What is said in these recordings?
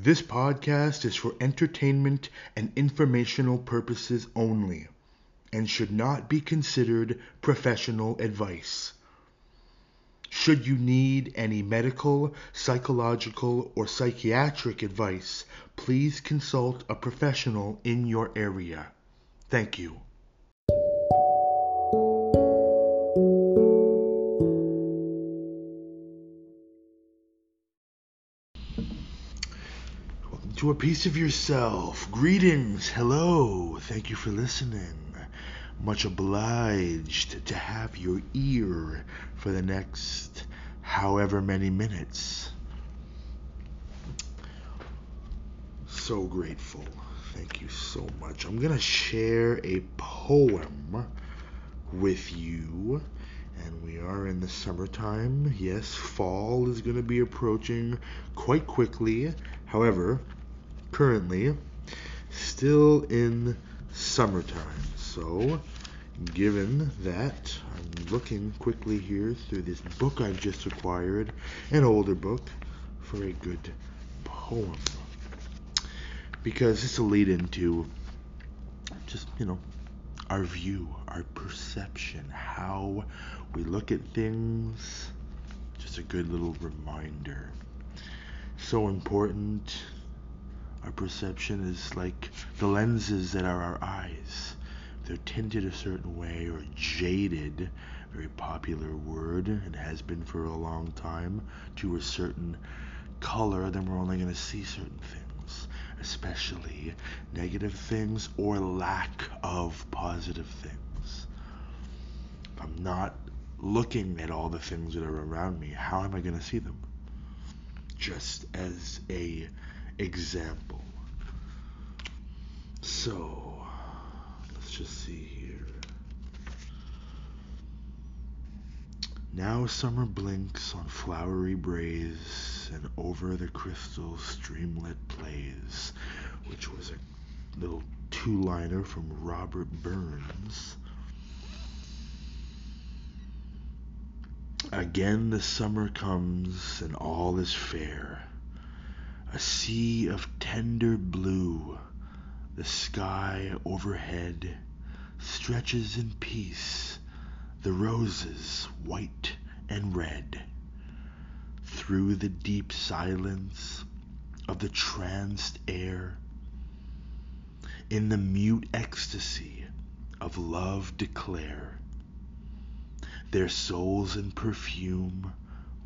This podcast is for entertainment and informational purposes only and should not be considered professional advice. Should you need any medical, psychological, or psychiatric advice, please consult a professional in your area. Thank you. To a piece of yourself. Greetings. Hello. Thank you for listening. Much obliged to have your ear for the next however many minutes. So grateful. Thank you so much. I'm going to share a poem with you. And we are in the summertime. Yes, fall is going to be approaching quite quickly. However, currently, still in summertime. So, given that, I'm looking quickly here through this book I've just acquired, an older book, for a good poem. Because this will lead into just, you know, our view, our perception, how we look at things. Just a good little reminder. So important. Our perception is like the lenses that are our eyes. They're tinted a certain way or jaded, very popular word, and has been for a long time, to a certain color, then we're only going to see certain things especially negative things or lack of positive things. If I'm not looking at all the things that are around me, how am I going to see them? Just as a example. So, let's just see here. Now summer blinks on flowery braes, and over the crystal streamlet plays, which was a little two liner from Robert Burns. Again the summer comes, and all is fair. A sea of tender blue, the sky overhead stretches in peace the roses white and red. Through the deep silence of the tranced air in the mute ecstasy of love declare their souls in perfume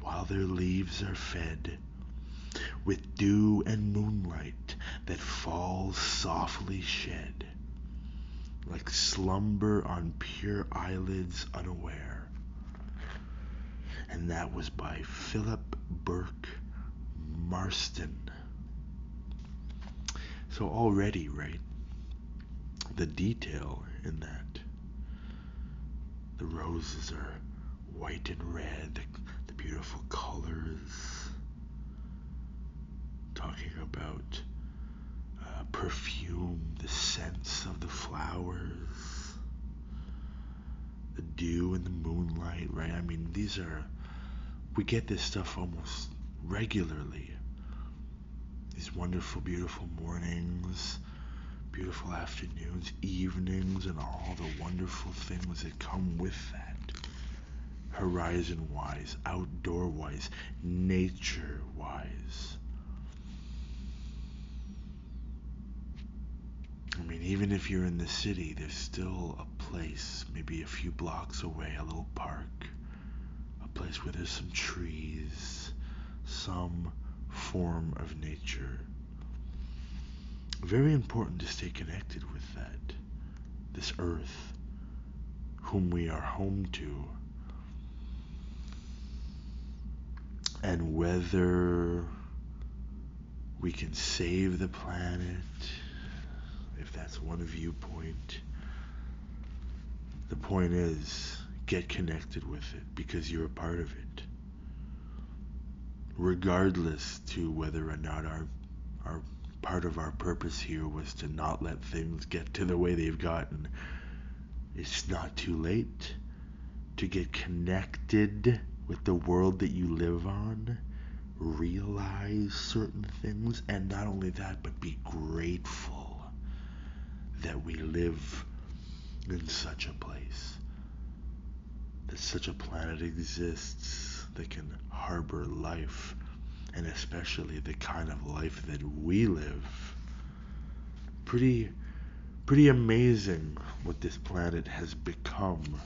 while their leaves are fed with dew and moonlight that falls softly shed like slumber on pure eyelids unaware. And that was by Philip Burke Marston. So already, right, the detail in that. The roses are white and red, the, the beautiful colors. Talking about uh, perfume, the scents of the flowers, the dew and the moonlight, right? I mean, these are, we get this stuff almost regularly. These wonderful, beautiful mornings, beautiful afternoons, evenings, and all the wonderful things that come with that. Horizon wise, outdoor wise, nature wise. I mean, even if you're in the city, there's still a place, maybe a few blocks away, a little park, a place where there's some trees, some form of nature. Very important to stay connected with that, this earth, whom we are home to. And whether we can save the planet if that's one viewpoint. The point is, get connected with it because you're a part of it. Regardless to whether or not our our part of our purpose here was to not let things get to the way they've gotten. It's not too late to get connected with the world that you live on realize certain things, and not only that, but be grateful that we live in such a place, that such a planet exists that can harbor life, and especially the kind of life that we live. Pretty, pretty amazing what this planet has become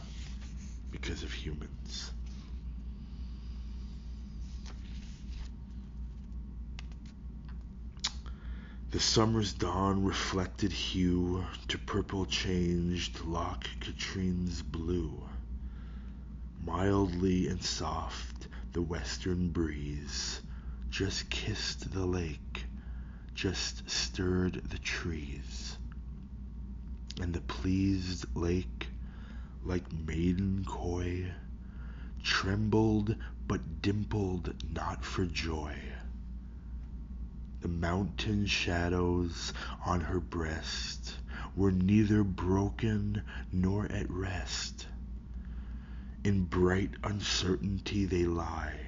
because of humans. The summer's dawn reflected hue to purple changed Loch Katrine's blue. Mildly and soft the western breeze just kissed the lake, just stirred the trees. And the pleased lake, like maiden coy, trembled but dimpled not for joy the mountain shadows on her breast were neither broken nor at rest. In bright uncertainty they lie,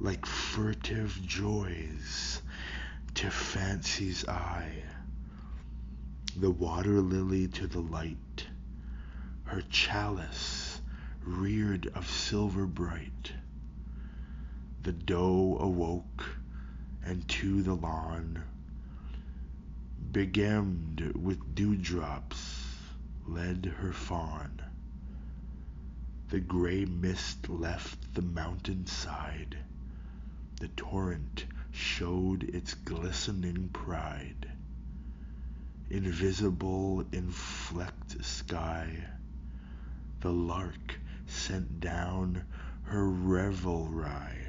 like furtive joys to fancy's eye. The water lily to the light, her chalice reared of silver bright. The doe awoke and to the lawn, begemmed with dewdrops, led her fawn. The gray mist left the mountain side, the torrent showed its glistening pride. Invisible in flecked sky, the lark sent down her revelry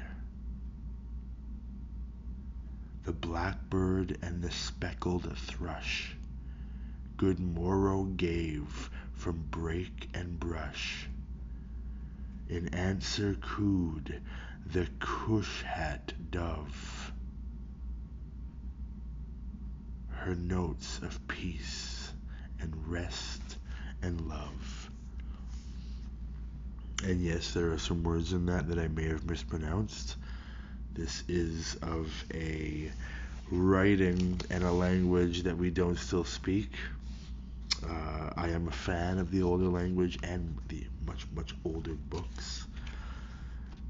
the blackbird and the speckled thrush good morrow gave from brake and brush. In answer cooed the cushat dove, her notes of peace and rest and love. And yes, there are some words in that that I may have mispronounced. This is of a writing and a language that we don't still speak. Uh, I am a fan of the older language and the much, much older books.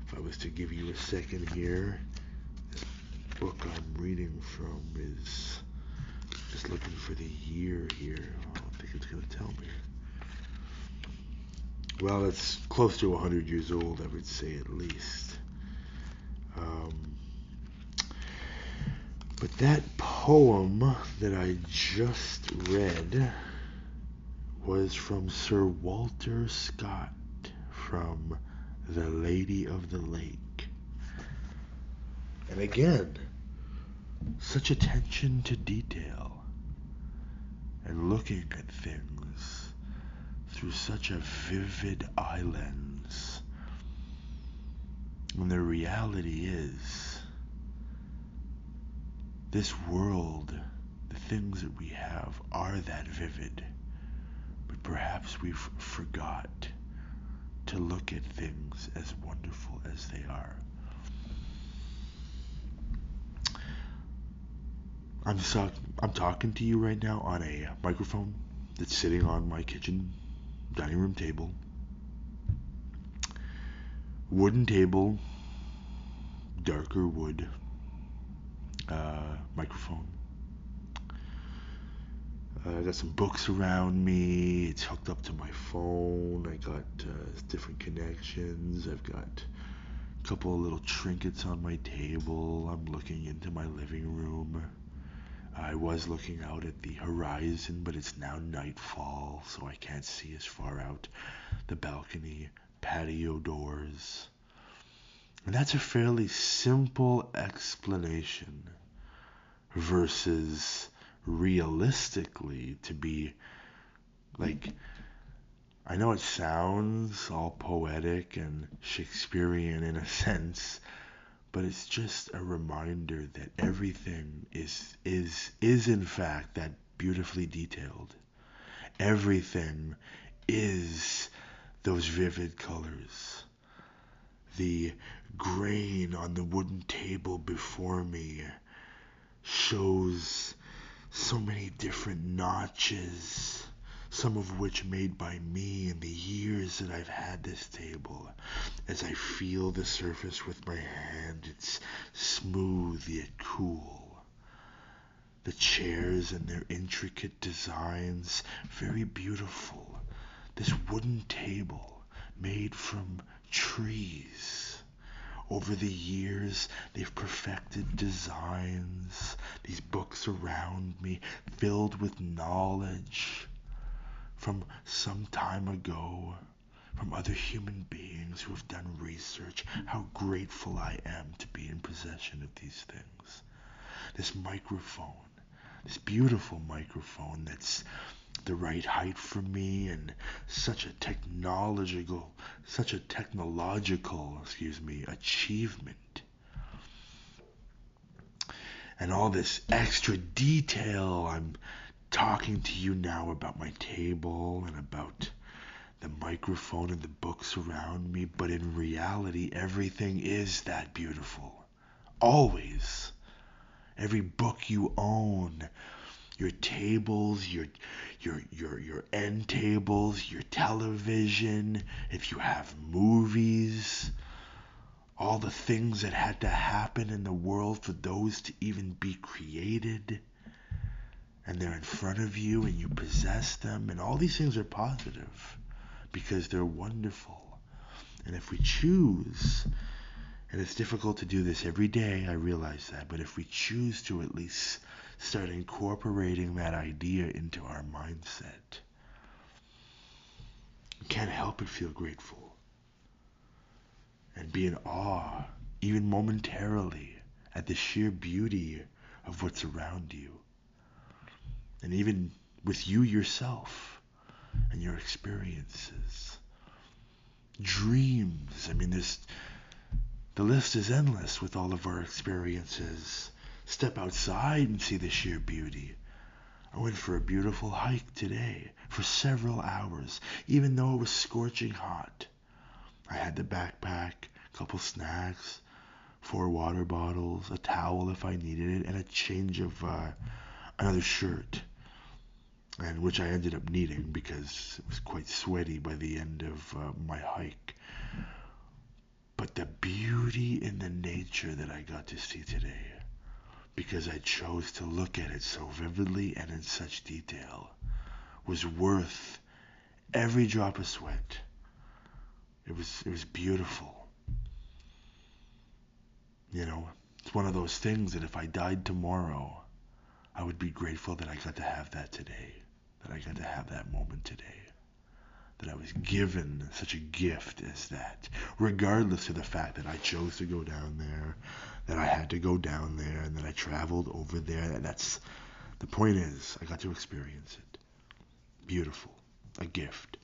If I was to give you a second here, this book I'm reading from is just looking for the year here. I don't think it's going to tell me. Well, it's close to 100 years old, I would say at least. Um, but that poem that I just read was from Sir Walter Scott from The Lady of the Lake. And again, such attention to detail and looking at things through such a vivid eye lens when the reality is, this world, the things that we have, are that vivid. But perhaps we've forgot to look at things as wonderful as they are. I'm, so, I'm talking to you right now on a microphone that's sitting on my kitchen dining room table wooden table, darker wood, uh, microphone. Uh, I got some books around me. It's hooked up to my phone. I got uh, different connections. I've got a couple little trinkets on my table. I'm looking into my living room. I was looking out at the horizon, but it's now nightfall, so I can't see as far out the balcony patio doors. And that's a fairly simple explanation versus realistically to be like I know it sounds all poetic and Shakespearean in a sense, but it's just a reminder that everything is is is in fact that beautifully detailed. Everything is those vivid colors. The grain on the wooden table before me shows so many different notches, some of which made by me in the years that I've had this table. As I feel the surface with my hand, it's smooth yet cool. The chairs and their intricate designs, very beautiful. This wooden table made from trees. Over the years, they've perfected designs, these books around me filled with knowledge from some time ago, from other human beings who have done research. How grateful I am to be in possession of these things. This microphone, this beautiful microphone that's the right height for me and such a technological such a technological excuse me achievement. And all this extra detail i'm talking to you now about my table and about the microphone and the books around me but in reality everything is that beautiful. Always. Every book you own your tables, your your your your end tables, your television, if you have movies, all the things that had to happen in the world for those to even be created. And they're in front of you and you possess them and all these things are positive because they're wonderful. And if we choose and it's difficult to do this every day, I realize that, but if we choose to at least start incorporating that idea into our mindset. Can't help but feel grateful and be in awe, even momentarily, at the sheer beauty of what's around you. And even with you yourself and your experiences. Dreams. I mean, there's the list is endless with all of our experiences Step outside and see the sheer beauty. I went for a beautiful hike today for several hours, even though it was scorching hot. I had the backpack, a couple snacks, four water bottles, a towel if I needed it, and a change of uh, another shirt, and which I ended up needing because it was quite sweaty by the end of uh, my hike. But the beauty in the nature that I got to see today because I chose to look at it so vividly and in such detail, was worth every drop of sweat. It was it was beautiful. You know, it's one of those things that if I died tomorrow, I would be grateful that I got to have that today, that I got to have that moment today that I was given such a gift as that, regardless of the fact that I chose to go down there, that I had to go down there, and that I traveled over there. And that's the point is, I got to experience it. Beautiful, a gift.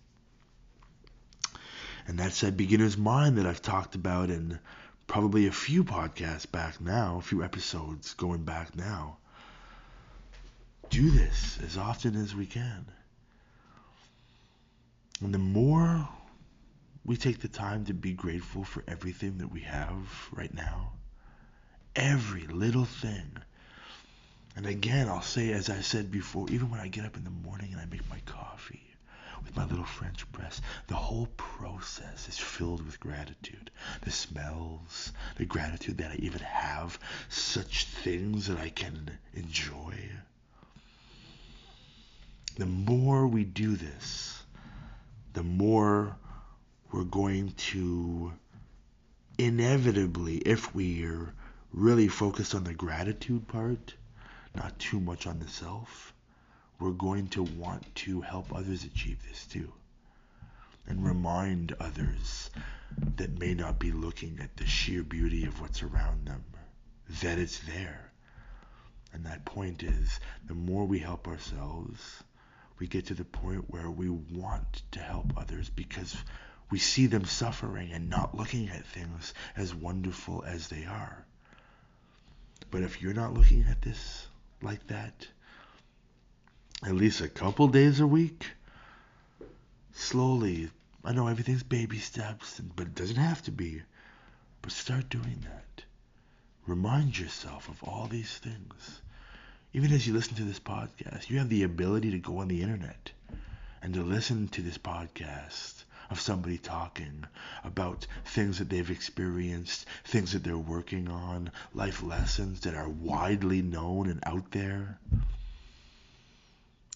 And that's that beginner's mind that I've talked about in probably a few podcasts back now, a few episodes going back now. Do this as often as we can. And the more we take the time to be grateful for everything that we have right now, every little thing. And again, I'll say, as I said before, even when I get up in the morning and I make my coffee with my little French press, the whole process is filled with gratitude. The smells, the gratitude that I even have such things that I can enjoy. The more we do this, the more we're going to inevitably, if we're really focused on the gratitude part, not too much on the self, we're going to want to help others achieve this too. And remind others that may not be looking at the sheer beauty of what's around them, that it's there. And that point is the more we help ourselves, we get to the point where we want to help others because we see them suffering and not looking at things as wonderful as they are. But if you're not looking at this like that, at least a couple days a week, slowly, I know everything's baby steps, but it doesn't have to be. But start doing that. Remind yourself of all these things. Even as you listen to this podcast, you have the ability to go on the internet and to listen to this podcast of somebody talking about things that they've experienced, things that they're working on, life lessons that are widely known and out there.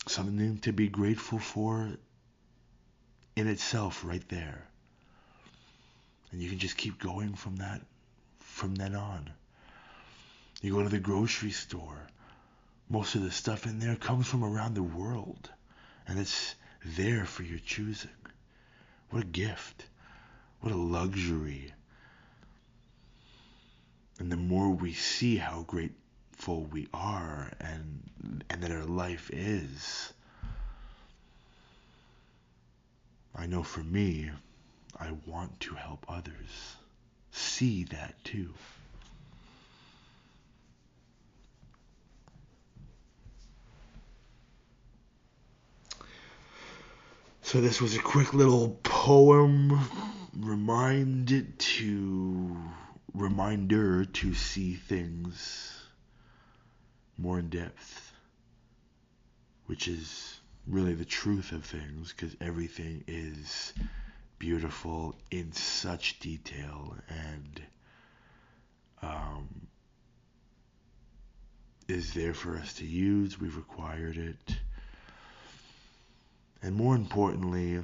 Something to be grateful for in itself right there. And you can just keep going from that from then on. You go to the grocery store. Most of the stuff in there comes from around the world. And it's there for your choosing. What a gift. What a luxury. And the more we see how grateful we are and and that our life is, I know for me, I want to help others see that too. So this was a quick little poem reminded to reminder to see things more in depth, which is really the truth of things because everything is beautiful in such detail and um, is there for us to use. We've acquired it and more importantly,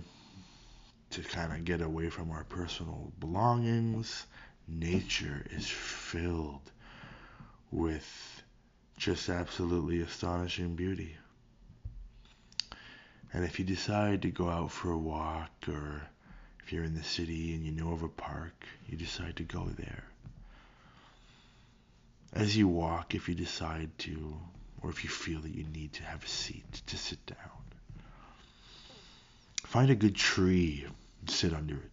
to kind of get away from our personal belongings, nature is filled with just absolutely astonishing beauty. And if you decide to go out for a walk, or if you're in the city and you know of a park, you decide to go there. As you walk, if you decide to, or if you feel that you need to have a seat to sit down, Find a good tree and sit under it.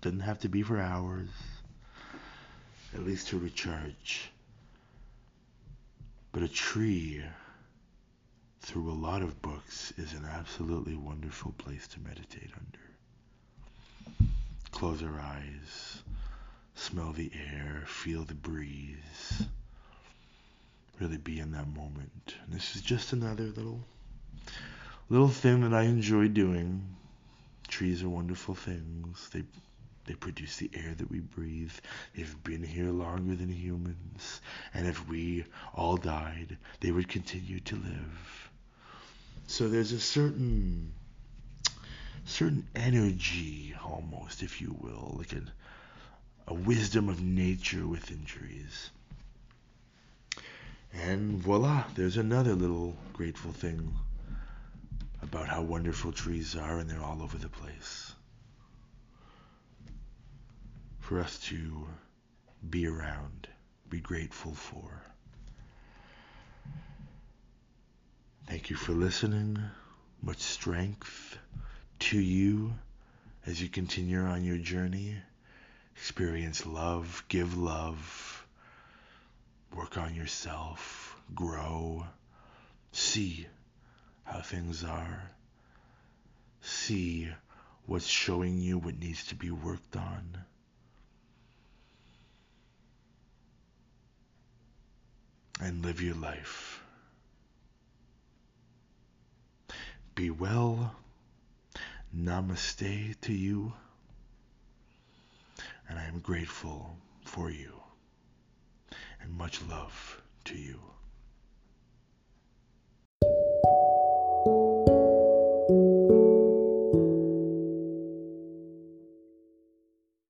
Doesn't have to be for hours, at least to recharge. But a tree, through a lot of books, is an absolutely wonderful place to meditate under. Close our eyes, smell the air, feel the breeze, really be in that moment. And this is just another little little thing that I enjoy doing. Trees are wonderful things. They they produce the air that we breathe. They've been here longer than humans. And if we all died, they would continue to live. So there's a certain certain energy almost, if you will, like a a wisdom of nature within trees. And voila, there's another little grateful thing about how wonderful trees are and they're all over the place. For us to be around, be grateful for. Thank you for listening. Much strength to you as you continue on your journey. Experience love, give love, work on yourself, grow, see how things are. See what's showing you what needs to be worked on. And live your life. Be well. Namaste to you. And I am grateful for you. And much love.